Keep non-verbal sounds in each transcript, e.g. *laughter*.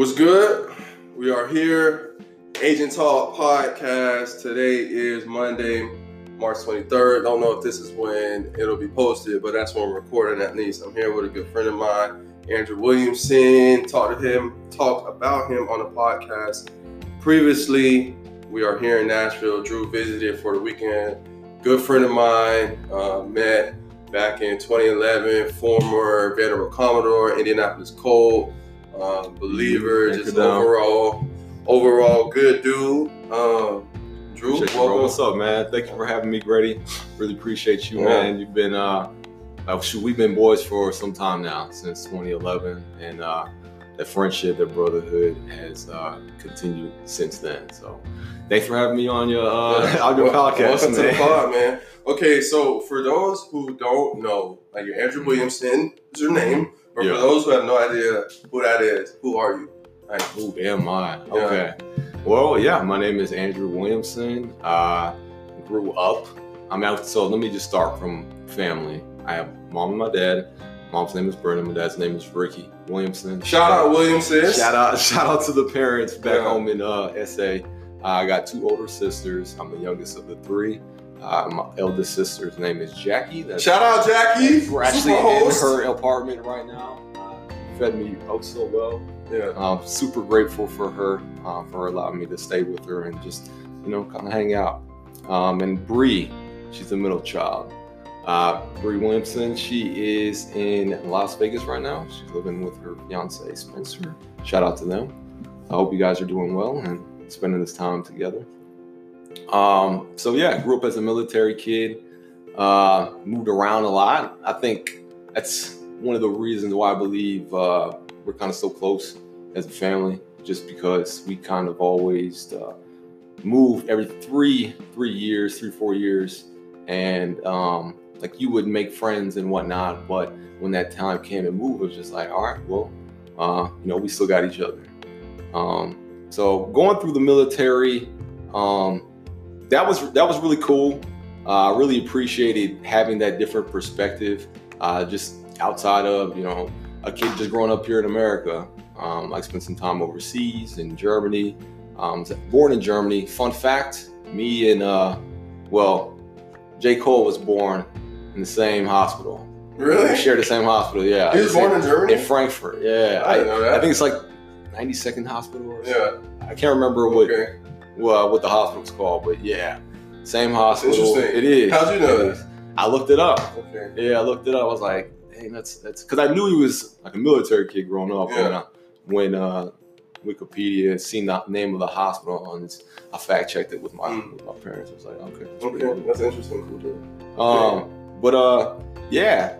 What's good? We are here, Agent Talk Podcast. Today is Monday, March 23rd. Don't know if this is when it'll be posted, but that's when we're recording at least. I'm here with a good friend of mine, Andrew Williamson. Talked to him, talked about him on the podcast. Previously, we are here in Nashville. Drew visited for the weekend. Good friend of mine, uh, met back in 2011, former Vanderbilt Commodore, Indianapolis Colt um, believer, just overall, overall good dude. Um, Drew, welcome. What's up, man? Thank you for having me, Grady. Really appreciate you, yeah. man. You've been, uh, uh, shoot, we've been boys for some time now, since 2011, and uh, that friendship, that brotherhood has uh, continued since then. So, thanks for having me on your uh, yeah. *laughs* on your well, podcast, welcome man. to the pod, *laughs* man. Okay, so for those who don't know, like Andrew Williamson is your name. But yeah. for those who have no idea who that is, who are you? Like, who am I? Yeah. Okay. Well, yeah, my name is Andrew Williamson. I grew up. I'm out. So let me just start from family. I have mom and my dad. Mom's name is Brennan. My dad's name is Ricky Williamson. Shout out Williamson. Shout out, shout out to the parents back yeah. home in uh, SA. I got two older sisters. I'm the youngest of the three. Uh, my eldest sister's name is Jackie. That's Shout out Jackie. We're actually in her apartment right now. Uh, fed me oh so well. Yeah. Um, super grateful for her um, for allowing me to stay with her and just you know kind of hang out. Um, and Bree, she's the middle child. Uh, Bree Williamson, she is in Las Vegas right now. She's living with her fiance Spencer. Shout out to them. I hope you guys are doing well and spending this time together. Um, so yeah, grew up as a military kid, uh, moved around a lot. I think that's one of the reasons why I believe uh, we're kind of so close as a family, just because we kind of always uh, move every three three years, three four years, and um, like you would make friends and whatnot. But when that time came to move, it was just like, all right, well, uh, you know, we still got each other. Um, so going through the military. Um, that was that was really cool. I uh, really appreciated having that different perspective, uh, just outside of you know a kid just growing up here in America. Um, I spent some time overseas in Germany. Um, born in Germany. Fun fact: me and uh, well, J Cole was born in the same hospital. Really? We share the same hospital. Yeah. He was born in Germany. In Frankfurt. Yeah. I, I, I think it's like 92nd Hospital. Or yeah. I can't remember what. Okay well, what the hospital's called, but yeah, same hospital. Interesting. It is. How'd you know this? I looked it up. Okay. Yeah, I looked it up. I was like, dang, that's that's because I knew he was like a military kid growing up. Yeah. When, I, when uh, Wikipedia seen the name of the hospital on this, I fact checked it with my mm. with my parents. I was like, okay, that's, okay. that's interesting. Cool, dude. Um, but uh, yeah.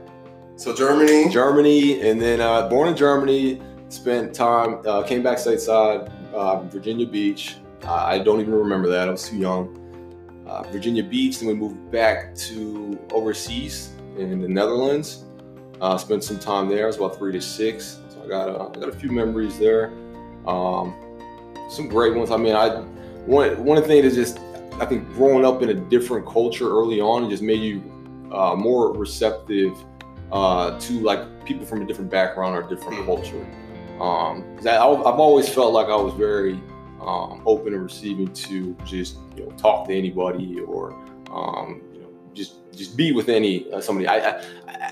So Germany, Germany, and then uh, born in Germany. Spent time, uh, came back stateside, uh, Virginia Beach, uh, I don't even remember that. I was too young. Uh, Virginia Beach. Then we moved back to overseas in the Netherlands. Uh, spent some time there. I was about three to six. So I got a, I got a few memories there. Um, some great ones. I mean, I one one thing is just I think growing up in a different culture early on just made you uh, more receptive uh, to like people from a different background or different mm. culture. Um, I, I've always felt like I was very um, open and receiving to just you know talk to anybody or um, you know just just be with any uh, somebody. I, I,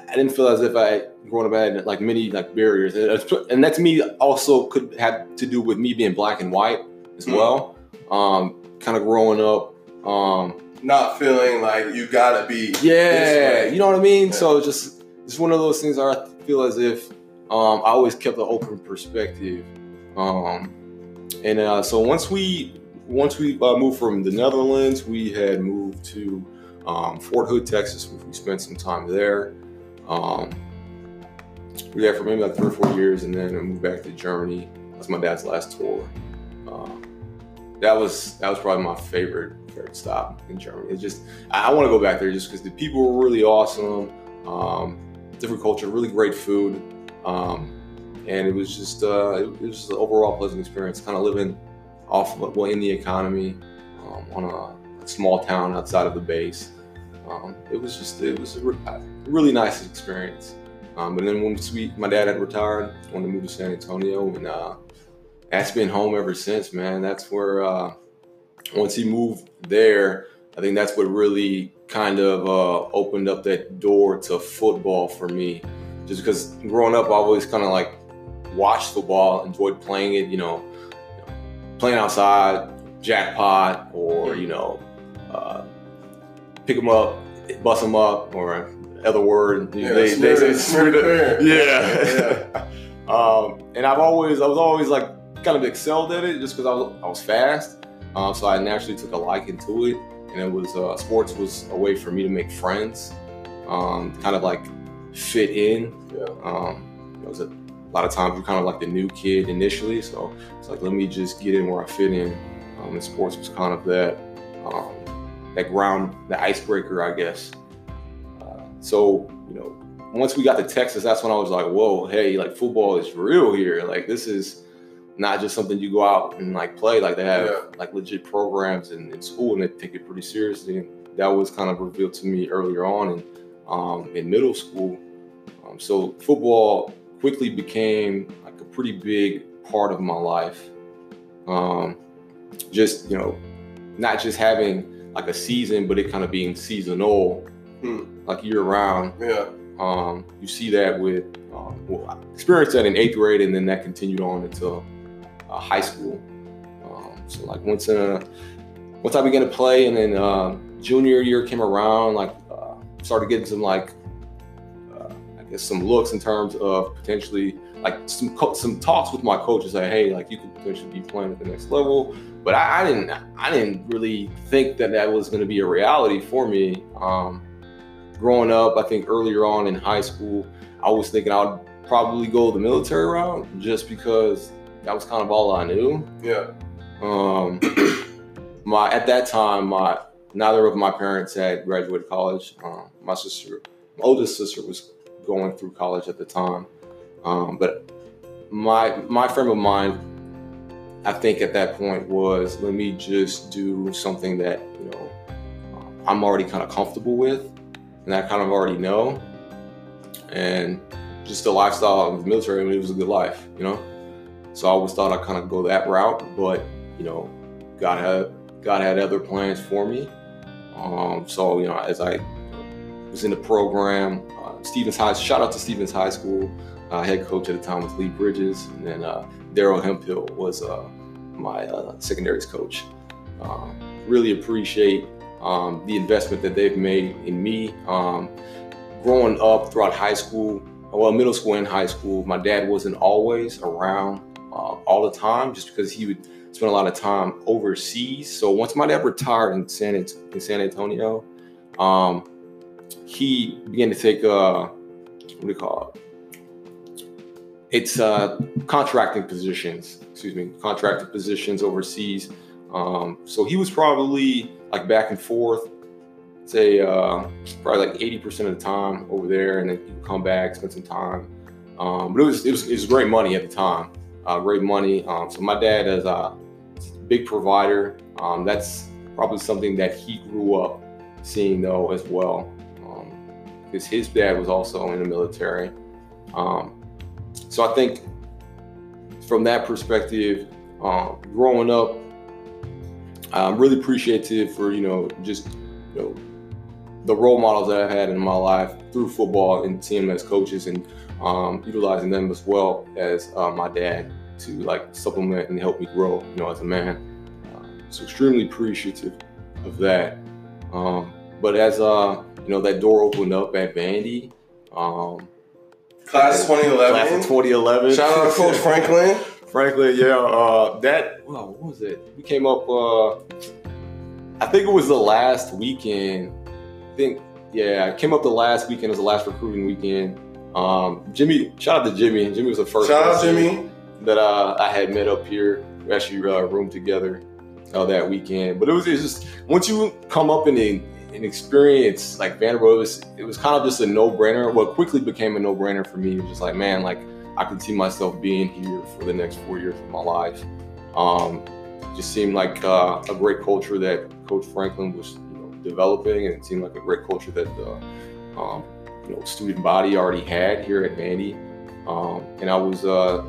I didn't feel as if I growing up had like many like barriers, and, and that to me also could have to do with me being black and white as mm-hmm. well. Um, kind of growing up. Um, not feeling like you gotta be yeah you know what i mean yeah. so just it's one of those things i feel as if um, i always kept an open perspective um, and uh, so once we once we uh, moved from the Netherlands, we had moved to um, Fort Hood, Texas. We spent some time there. Um, we there for maybe like three or four years, and then I moved back to Germany. That's my dad's last tour. Um, that was that was probably my favorite favorite stop in Germany. It just I, I want to go back there just because the people were really awesome. Um, different culture, really great food. Um, and it was just uh, it was just an overall pleasant experience. Kind of living off well in the economy um, on a small town outside of the base. Um, it was just it was a re- really nice experience. Um, but then once we, my dad had retired, wanted to move to San Antonio, and uh, that's been home ever since, man. That's where uh, once he moved there, I think that's what really kind of uh, opened up that door to football for me. Just because growing up, I always kind of like watched football, enjoyed playing it, you know, playing outside, jackpot, or, you know, uh, pick them up, bust them up, or other word. Yeah, they, they, they, they yeah. yeah. *laughs* um, and I've always, I was always like kind of excelled at it just because I was, I was fast. Um, so I naturally took a liking to it. And it was, uh, sports was a way for me to make friends, um, kind of like fit in. Yeah. Um, it was a, a lot of times you're kind of like the new kid initially. So it's like, let me just get in where I fit in. Um, and sports was kind of that, um, that ground, the icebreaker, I guess. Uh, so, you know, once we got to Texas, that's when I was like, whoa, hey, like football is real here. Like this is not just something you go out and like play. Like they have yeah. like legit programs in, in, school and they take it pretty seriously. And that was kind of revealed to me earlier on in um, in middle school. Um, so football quickly became like a pretty big part of my life. Um, just you know, not just having like a season, but it kind of being seasonal, hmm. like year round. Yeah. Um, you see that with um, well, I experienced that in eighth grade, and then that continued on until uh, high school. Um, so like once uh, once I began to play, and then uh, junior year came around, like uh, started getting some like some looks in terms of potentially like some co- some talks with my coaches like hey like you could potentially be playing at the next level. But I, I didn't I didn't really think that that was going to be a reality for me. Um, growing up I think earlier on in high school I was thinking I would probably go the military route just because that was kind of all I knew. Yeah. Um, *coughs* my at that time my neither of my parents had graduated college. Um, my sister my oldest sister was going through college at the time um, but my my frame of mind, I think at that point was let me just do something that you know um, I'm already kind of comfortable with, and I kind of already know, and just the lifestyle of the military. I mean, it was a good life, you know. So I always thought I'd kind of go that route, but you know, God had God had other plans for me. Um, so you know, as I was in the program, uh, Stevens High. Shout out to Stevens High School uh, head coach at the time was Lee Bridges, and then uh, Daryl Hemphill was uh, my uh, secondaries coach. Um, really appreciate um, the investment that they've made in me. Um, growing up throughout high school, well, middle school and high school, my dad wasn't always around uh, all the time, just because he would spend a lot of time overseas. So once my dad retired in San in San Antonio, um, he began to take uh, what do you call it? it's uh, contracting positions, excuse me, contracting positions overseas. Um, so he was probably like back and forth, say uh, probably like 80% of the time over there, and then he would come back, spend some time. Um, but it was, it was, it was great money at the time, uh, great money. Um, so my dad is a big provider. Um, that's probably something that he grew up seeing though as well, because his dad was also in the military. Um, so I think from that perspective, um, growing up, I'm really appreciative for you know just you know the role models that I've had in my life through football and as coaches and um, utilizing them as well as uh, my dad to like supplement and help me grow, you know, as a man. Uh, so extremely appreciative of that. Um, but as uh, you know, that door opened up at Vandy. Um, Class 2011. Class of 2011. Shout out to Coach *laughs* Franklin. Franklin, yeah. Uh, that, well, what was it? We came up, uh, I think it was the last weekend. I think, yeah, I came up the last weekend. It was the last recruiting weekend. Um, Jimmy, shout out to Jimmy. Jimmy was the first. Shout out Jimmy. That uh, I had met up here. We actually uh, roomed together uh, that weekend. But it was, it was just once you come up in the an experience like Vanderbilt, it was, it was kind of just a no brainer. What quickly became a no brainer for me was just like, man, like I could see myself being here for the next four years of my life. Um, just seemed like uh, a great culture that Coach Franklin was you know, developing, and it seemed like a great culture that the um, you know student body already had here at Vandy. Um, and I was uh,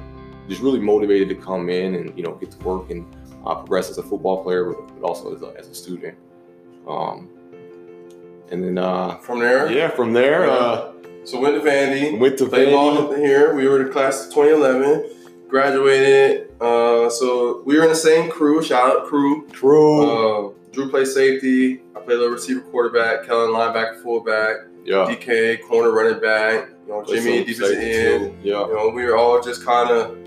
just really motivated to come in and you know get to work and uh, progress as a football player, but also as a, as a student. Um, and then uh, from there, yeah, from there. Yeah. Uh, so went to Vandy. Went to played ball here. We were the class of 2011. Graduated. Uh, so we were in the same crew. Shout out crew. Crew. Uh, Drew played safety. I played little receiver, quarterback. Kellen linebacker, fullback. Yeah. DK corner, running back. You know, Jimmy defensive end. Yeah. You know, we were all just kind of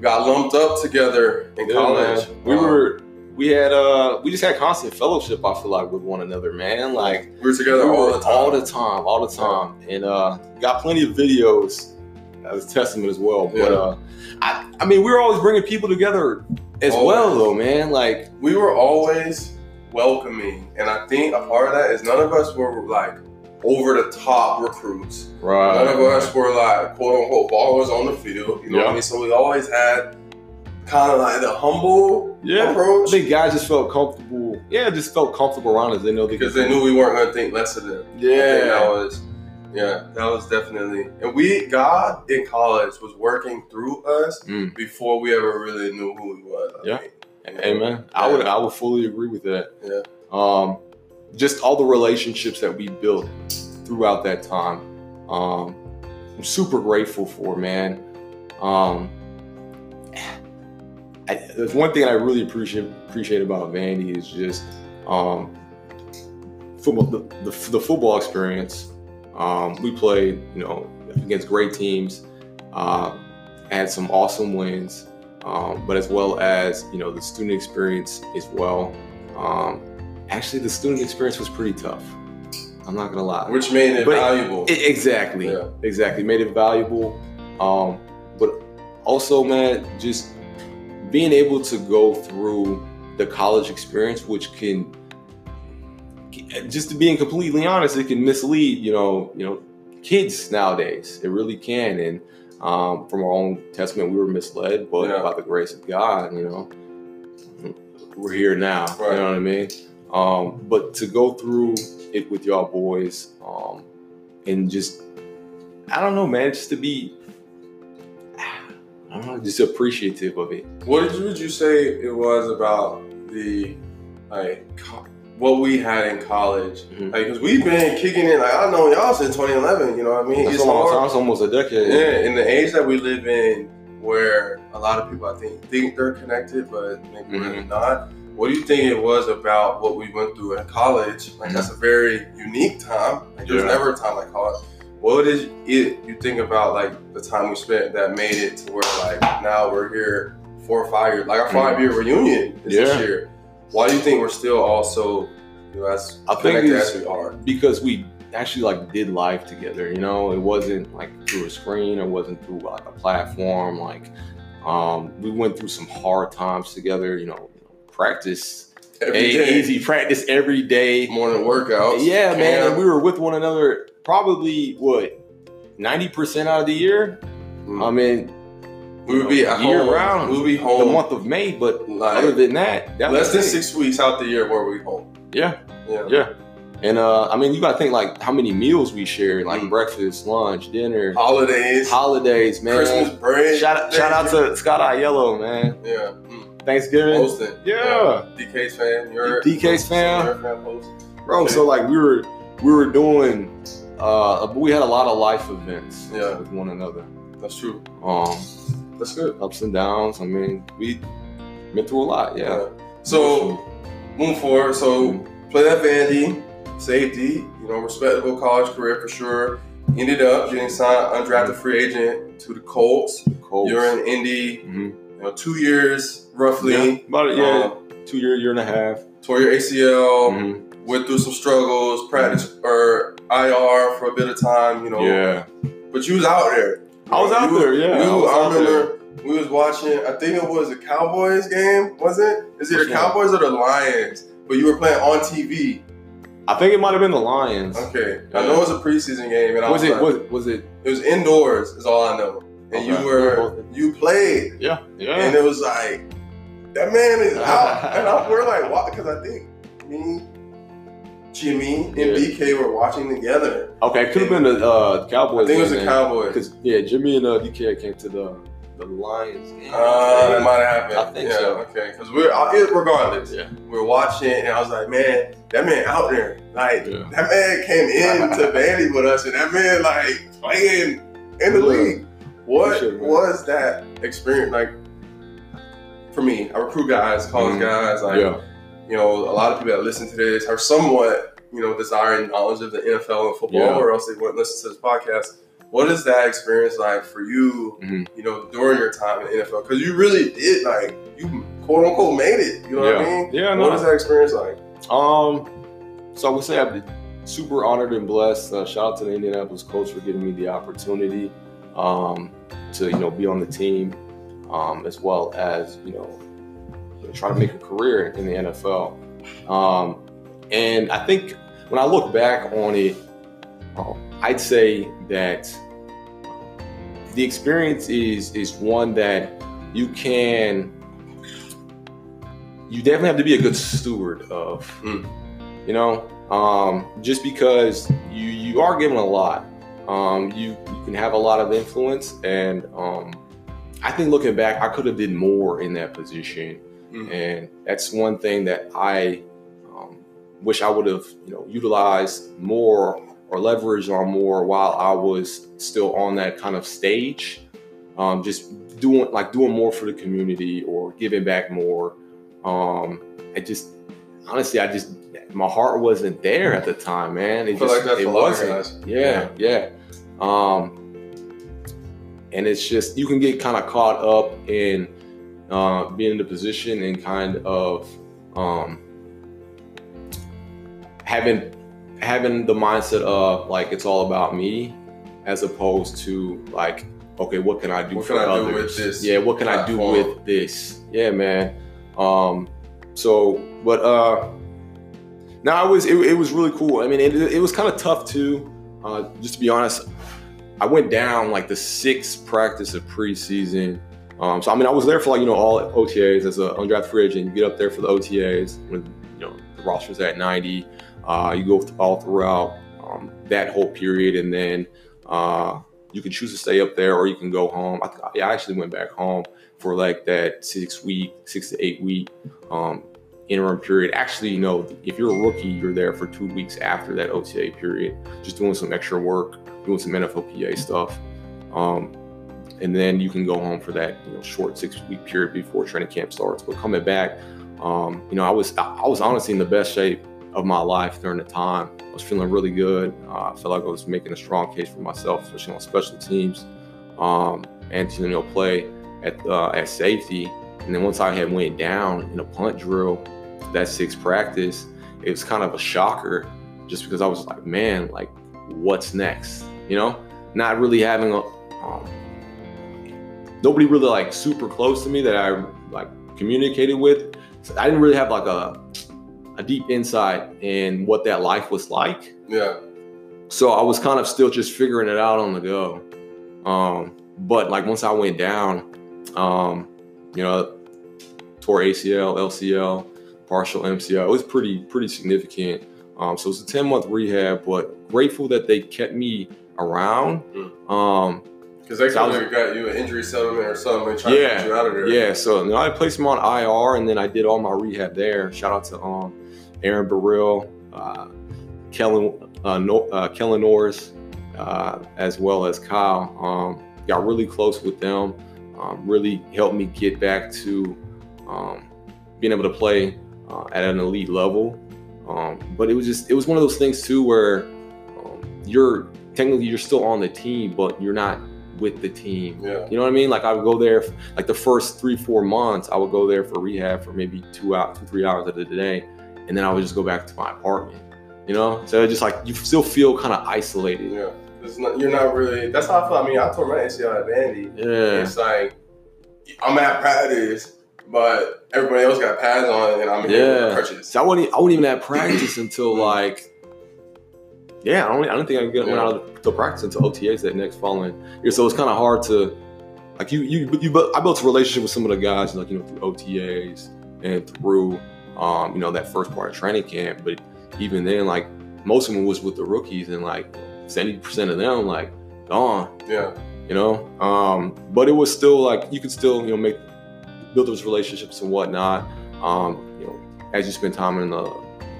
got lumped up together in yeah, college. Man. We um, were we had uh we just had constant fellowship i feel like with one another man like we were together we were all the time all the time all the time yeah. and uh got plenty of videos as a testament as well yeah. but uh I, I mean we were always bringing people together as always. well though man like we were always welcoming and i think a part of that is none of us were like over the top recruits right none of us were like quote unquote ballers on the field you know yeah. what i mean so we always had kind of like the humble yeah. approach. I think guys just felt comfortable. Yeah, just felt comfortable around us. They know they because they knew we weren't going to think less of them. Yeah, that was yeah, that was definitely. And we God in college was working through us mm. before we ever really knew who we was. I yeah, mean, amen. Yeah. I would I would fully agree with that. Yeah. Um, just all the relationships that we built throughout that time. Um, I'm super grateful for, man. Um, I, there's one thing I really appreciate appreciate about Vandy is just um, football the, the, the, football experience. Um, we played, you know, against great teams, uh, had some awesome wins, um, but as well as you know the student experience as well. Um, actually, the student experience was pretty tough. I'm not gonna lie, which made it but valuable. It, exactly, yeah. exactly, made it valuable. Um, but also, man, just being able to go through the college experience, which can just to being completely honest, it can mislead, you know, you know, kids nowadays. It really can. And um, from our own testament, we were misled, but yeah. by the grace of God, you know, we're here now. Right. You know what I mean? Um, but to go through it with y'all boys, um, and just I don't know, man, just to be I'm just appreciative of it. What did you, would you say it was about the like what we had in college? Mm-hmm. Like, cause we've been kicking it. Like I know y'all since 2011. You know what I mean? That's it's a long time. It's almost a decade. Yeah, in the age that we live in, where a lot of people I think think they're connected, but maybe mm-hmm. really not. What do you think it was about what we went through in college? Like mm-hmm. that's a very unique time. Like there's yeah. never a time like college what is it you think about like the time we spent that made it to where like now we're here four or five years, like our five year reunion is yeah. this year. Why do you think we're still also you know, as I think as we are? Because we actually like did live together. You know, it wasn't like through a screen. It wasn't through like a platform. Like um, we went through some hard times together. You know, practice easy practice every day. Morning workouts. Yeah, man. And we were with one another probably what ninety percent out of the year. Mm. I mean, we would be year home. round. We would be home the month of May, but like, other than that, less than six weeks out the year where we home. Yeah, yeah, yeah. And uh, I mean, you gotta think like how many meals we share, like mm. breakfast, lunch, dinner, holidays, holidays, man. Christmas break. Shout out, shout out to Scott Aiello, man. Yeah. Mm. Thanksgiving. Hosting. Yeah. yeah. DK's fan. You're DK's fan. Bro, so like we were we were doing uh, but we had a lot of life events yeah. with one another. That's true. Um, that's good. Ups and downs. I mean, we went through a lot. Yeah. yeah. So moving forward, so mm-hmm. played at Vandy, safety. You know, respectable college career for sure. Ended up getting signed undrafted free agent to the Colts. The Colts. You're in Indy. Mm-hmm. You know, two years roughly. Yeah, about yeah, um, two year, year and a half. Tore your ACL. Mm-hmm. Went through some struggles. Practice mm-hmm. or IR for a bit of time, you know. Yeah. But you was out there. I was out there, yeah. You, I, I remember there. we was watching. I think it was a Cowboys game. Was it? Is it the Cowboys or the Lions? But you were playing on TV. I think it might have been the Lions. Okay, yeah. I know it was a preseason game. And was, was it? Like, was, was it? It was indoors. Is all I know. And okay. you were you played. Yeah, yeah. And it was like that man is *laughs* out, and I, we're like, why? Because I think me, Jimmy and yeah. DK were watching together. Okay, it could have been the uh, Cowboys. I think it was the Cowboys. Because yeah, Jimmy and uh, DK came to the the Lions game. Uh, that might have happened. I think yeah, so. Okay, because we're regardless. Yeah. We're watching, and I was like, man, that man out there, like yeah. that man came into Vandy *laughs* with us, and that man like playing in the league. What sure, was that experience like? For me, I recruit guys, college mm-hmm. guys, like yeah. You know, a lot of people that listen to this are somewhat, you know, desiring knowledge of the NFL and football, or else they wouldn't listen to this podcast what is that experience like for you? Mm-hmm. You know, during your time in the NFL, because you really did like you quote unquote made it. You know yeah. what I mean? Yeah. No. What is that experience like? Um, so I would say I'm super honored and blessed. Uh, shout out to the Indianapolis Colts for giving me the opportunity um, to you know be on the team, um, as well as you know try to make a career in the NFL. Um, and I think when I look back on it, um, I'd say that the experience is is one that you can you definitely have to be a good steward of mm. you know um, just because you you are given a lot um, you, you can have a lot of influence and um, i think looking back i could have did more in that position mm. and that's one thing that i um, wish i would have you know utilized more or leverage on more while I was still on that kind of stage. Um, just doing like doing more for the community or giving back more. Um, it just honestly, I just my heart wasn't there at the time, man. It just like it wasn't. Yeah, yeah. Um, and it's just you can get kind of caught up in uh, being in the position and kind of um, having having the mindset of like it's all about me as opposed to like okay what can i do what for others do with this yeah what can platform? i do with this? Yeah man. Um so but uh now it was it, it was really cool. I mean it, it was kind of tough too uh just to be honest i went down like the sixth practice of preseason um, so I mean, I was there for like you know all OTAs as an undrafted free agent. You get up there for the OTAs when you know the roster's at 90. Uh, you go all throughout um, that whole period, and then uh, you can choose to stay up there or you can go home. I, I actually went back home for like that six week, six to eight week um, interim period. Actually, you know, if you're a rookie, you're there for two weeks after that OTA period, just doing some extra work, doing some NFLPA stuff. Um, and then you can go home for that you know short six week period before training camp starts. But coming back, um, you know, I was I was honestly in the best shape of my life during the time. I was feeling really good. Uh, I felt like I was making a strong case for myself, especially on special teams, um, and to you know play at uh, at safety. And then once I had went down in a punt drill, that sixth practice, it was kind of a shocker, just because I was like, man, like what's next? You know, not really having a um, nobody really like super close to me that I like communicated with. So I didn't really have like a a deep insight in what that life was like. Yeah. So I was kind of still just figuring it out on the go. Um, but like once I went down, um, you know, tore ACL, LCL, partial MCL, it was pretty pretty significant. Um, so it's a 10 month rehab, but grateful that they kept me around. Mm-hmm. Um, because they could have got you an injury settlement or something trying yeah, to get you out of there. Yeah, so know, I placed him on IR and then I did all my rehab there. Shout out to um, Aaron Burrell, uh, Kellen, uh, no, uh, Kellen Norris, uh, as well as Kyle. Um, got really close with them. Um, really helped me get back to um, being able to play uh, at an elite level. Um, but it was just it was one of those things too where um, you're technically you're still on the team, but you're not with the team. Yeah. You know what I mean? Like I would go there, like the first three, four months, I would go there for rehab for maybe two out, two, three hours of the day, and then I would just go back to my apartment. You know, so just like you still feel kind of isolated. Yeah, not, you're not really. That's how I feel. I mean, I tore my ACL at Vandy. Yeah, it's like I'm at practice, but everybody else got pads on, and I'm yeah. crutches. So I wasn't. I wasn't even at practice until mm-hmm. like. Yeah, I don't. I don't think I get went out of to practice until OTAs that next following year. So it's kind of hard to, like you, you, you. I built a relationship with some of the guys, like you know, through OTAs and through um, you know, that first part of training camp. But even then, like most of them was with the rookies, and like seventy percent of them like gone. Yeah. you know. Um, but it was still like you could still you know make build those relationships and whatnot. Um, you know, as you spend time in the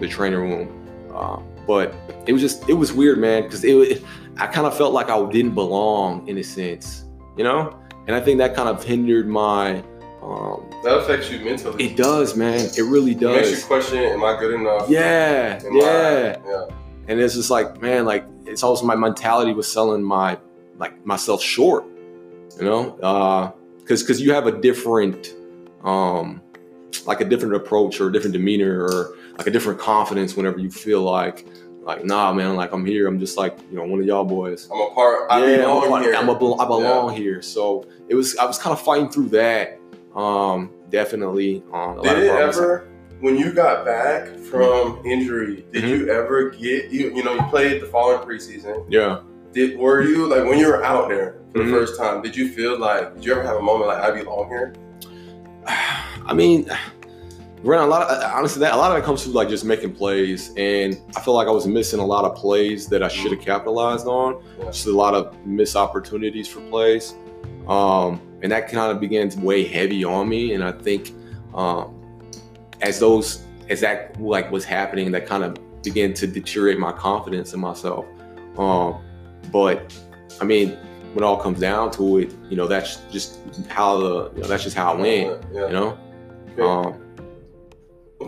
the training room. Uh, but it was just it was weird, man, because it, I kind of felt like I didn't belong in a sense, you know. And I think that kind of hindered my. Um, that affects you mentally. It does, man. It really does. It makes you question: Am I good enough? Yeah, yeah, yeah. And it's just like, man, like it's also my mentality was selling my like myself short, you know, because uh, because you have a different, um, like a different approach or a different demeanor or like a different confidence whenever you feel like like nah man like i'm here i'm just like you know one of y'all boys i'm a part I yeah belong I'm, a, here. I'm a, i belong yeah. here so it was i was kind of fighting through that um definitely um, did it ever when you got back from injury did mm-hmm. you ever get you you know you played the following preseason yeah did were you like when you were out there for mm-hmm. the first time did you feel like did you ever have a moment like i belong here *sighs* i mean a lot of honestly, that a lot of that comes through like just making plays, and I feel like I was missing a lot of plays that I should have capitalized on. Just a lot of missed opportunities for plays, um, and that kind of began to weigh heavy on me. And I think um, as those as that like was happening, that kind of began to deteriorate my confidence in myself. Um, but I mean, when it all comes down to it, you know, that's just how the you know, that's just how it went. Yeah. You know. Okay. Um,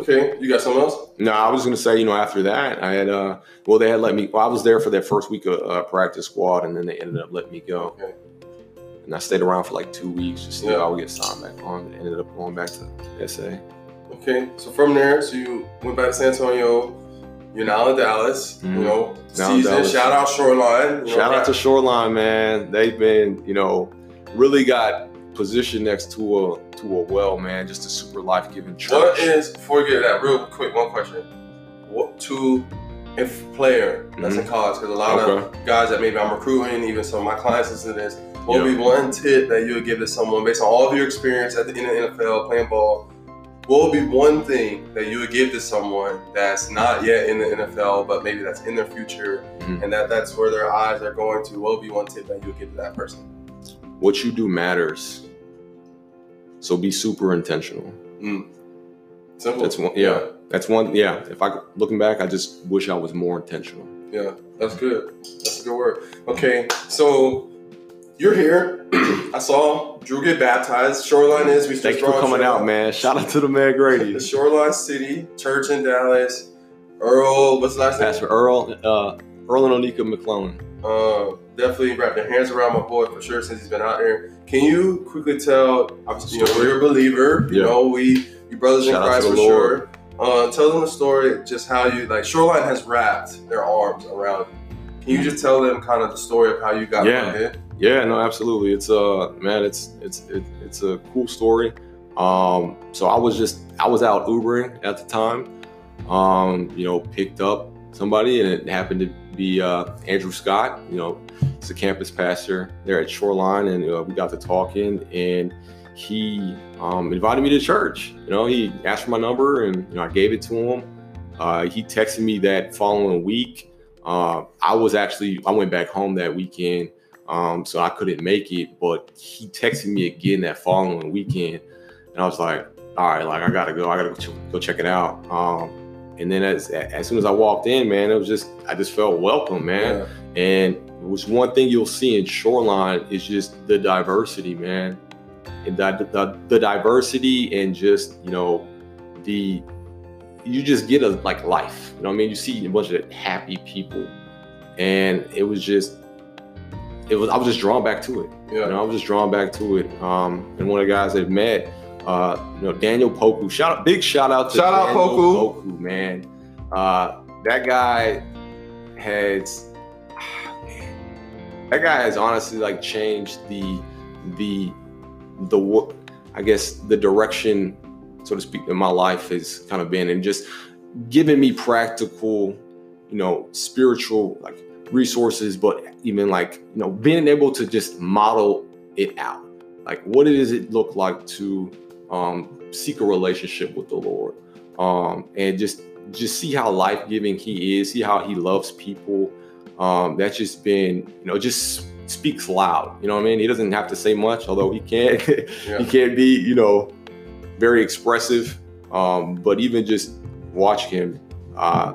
Okay, you got something else? No, I was gonna say, you know, after that, I had, uh, well, they had let me. Well, I was there for that first week of uh, practice squad, and then they ended up letting me go. Okay. And I stayed around for like two weeks just to see yeah. I would get signed back on. And ended up going back to SA. Okay, so from there, so you went back to San Antonio. You're now in Dallas. Mm-hmm. You know, now season. Shout out Shoreline. Shout know, out to Shoreline, man. They've been, you know, really got positioned next to a to a well, man. Just a super life giving church. What is before we get that real quick? One question: What to if player that's mm-hmm. in college? Because a lot okay. of guys that maybe I'm recruiting, even some of my clients listen to this. What would be one tip that you would give to someone based on all of your experience at the, in the NFL playing ball? What would be one thing that you would give to someone that's not yet in the NFL, but maybe that's in their future, mm-hmm. and that that's where their eyes are going to? What would be one tip that you would give to that person? What you do matters. So be super intentional. Mm. Simple. That's one. Yeah, yeah, that's one. Yeah. If I looking back, I just wish I was more intentional. Yeah, that's good. That's a good word. Okay, so you're here. *clears throat* I saw Drew get baptized. Shoreline is. We Thanks for coming out, man. Shout out to the man Grady. the *laughs* Shoreline City Church in Dallas. Earl, what's the last name? Pastor Earl. Uh, Earl and Onika McClellan. Uh, definitely wrap their hands around my boy for sure since he's been out there. Can you quickly tell? Obviously, you know, we're a believer. You yeah. know, we you brothers Shout in Christ for Lord. sure. Uh, tell them the story, just how you like. Shoreline has wrapped their arms around you. Can you just tell them kind of the story of how you got yeah. Yeah, no, absolutely. It's uh man, it's it's it, it's a cool story. Um, so I was just I was out Ubering at the time. Um, you know, picked up somebody and it happened to be uh, Andrew Scott. You know, he's a campus pastor there at Shoreline, and uh, we got to talking, and he um, invited me to church. You know, he asked for my number, and you know, I gave it to him. Uh, he texted me that following week. Uh, I was actually I went back home that weekend, um, so I couldn't make it. But he texted me again that following weekend, and I was like, "All right, like I gotta go. I gotta go, ch- go check it out." Um, and then as as soon as I walked in, man, it was just I just felt welcome, man. Yeah. And was one thing you'll see in Shoreline is just the diversity, man. And that the, the diversity and just, you know, the you just get a like life. You know what I mean? You see a bunch of happy people. And it was just it was I was just drawn back to it. Yeah. You know, I was just drawn back to it. Um, and one of the guys I met uh, you know, Daniel Poku. Shout out, big shout out to shout Daniel out Poku. Poku, man. Uh, that guy has, that guy has honestly like changed the the the I guess the direction, so to speak, in my life has kind of been, and just giving me practical, you know, spiritual like resources, but even like you know, being able to just model it out. Like, what does it look like to um, seek a relationship with the Lord, um, and just just see how life giving He is, see how He loves people. Um, that's just been, you know, just speaks loud. You know what I mean? He doesn't have to say much, although he can. *laughs* yeah. he can't be, you know, very expressive. Um, but even just watching him, uh,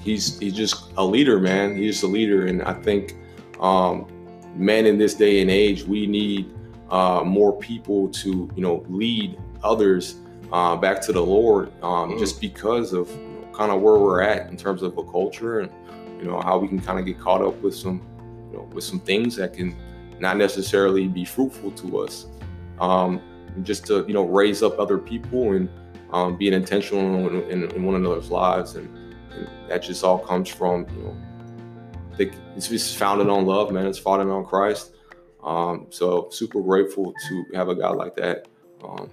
he's he's just a leader, man. He's just a leader, and I think, um, man, in this day and age, we need uh, more people to you know lead others uh, back to the Lord, um, mm. just because of you know, kind of where we're at in terms of a culture and you know how we can kind of get caught up with some you know with some things that can not necessarily be fruitful to us. Um, just to you know raise up other people and um, being intentional in, in, in, one another's lives, and, and, that just all comes from you know, think it's just founded on love, man. It's founded on Christ. Um, so super grateful to have a guy like that. Um,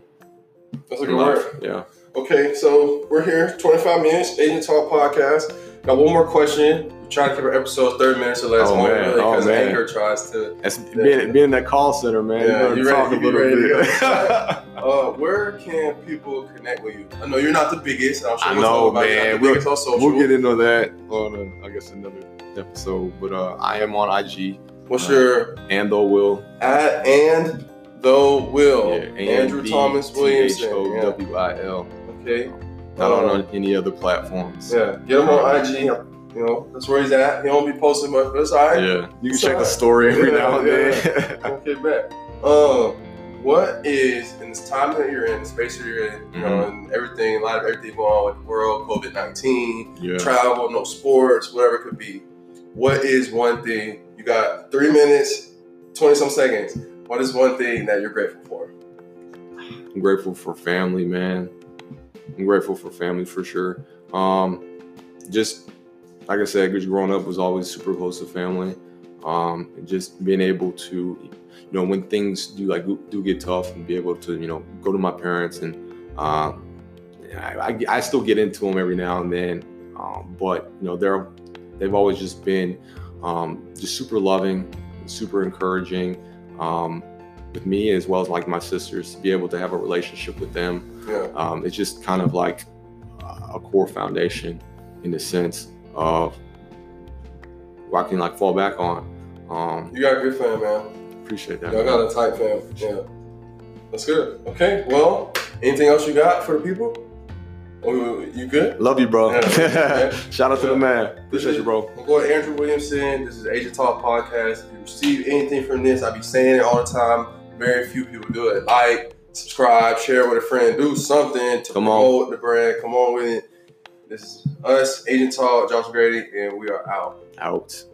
That's a good word. Yeah. Okay, so we're here, 25 minutes, Agent Talk podcast. Got one more question We try to keep our episodes 30 minutes or less. Oh, man. Really, because oh, Anchor tries to. That's being, being in that call center, man. Yeah, you talk ready, a little bit. *laughs* uh, where can people connect with you? I know you're not the biggest. I'm sure I know, man. We'll, we'll, get into that on, a, I guess, another episode. But uh, I am on IG. What's uh, your and though will at and though will yeah, Andrew Thomas Williamson W I L. Okay. Not on any other platforms. Yeah, get him on IG. You know, that's where he's at. He don't be posting much, but it's all right. Yeah, you can check the story every yeah, now and then. *laughs* okay, bet. Um, what is in this time that you're in, the space that you're in, you mm-hmm. know, and everything, a lot of everything going on with the world, COVID nineteen, yeah. travel, no sports, whatever it could be. What is one thing you got? Three minutes, twenty some seconds. What is one thing that you're grateful for? I'm grateful for family, man. I'm grateful for family for sure. Um, just like I said, just growing up was always super close to family. Um, just being able to, you know, when things do like do get tough, and be able to, you know, go to my parents and um, I, I, still get into them every now and then, um, but you know, they're they've always just been um, just super loving, super encouraging um, with me as well as like my sisters to be able to have a relationship with them. Yeah. Um, it's just kind of like a core foundation in the sense of where I can like fall back on. Um, you got a good fan, man. Appreciate that. Y'all got a tight fan. Yeah. That's good. Okay. Well, anything else you got for the people? Oh, you good? Love you, bro. Yeah. *laughs* Shout out yeah. to the man. Appreciate you, bro. I'm going to Andrew Williamson. This is Agent Talk Podcast. If you receive anything from this, I be saying it all the time. Very few people do it. Like, subscribe, share with a friend, do something to Come promote on. the brand. Come on with it. This is us, Agent Talk, Josh Grady, and we are out. Out.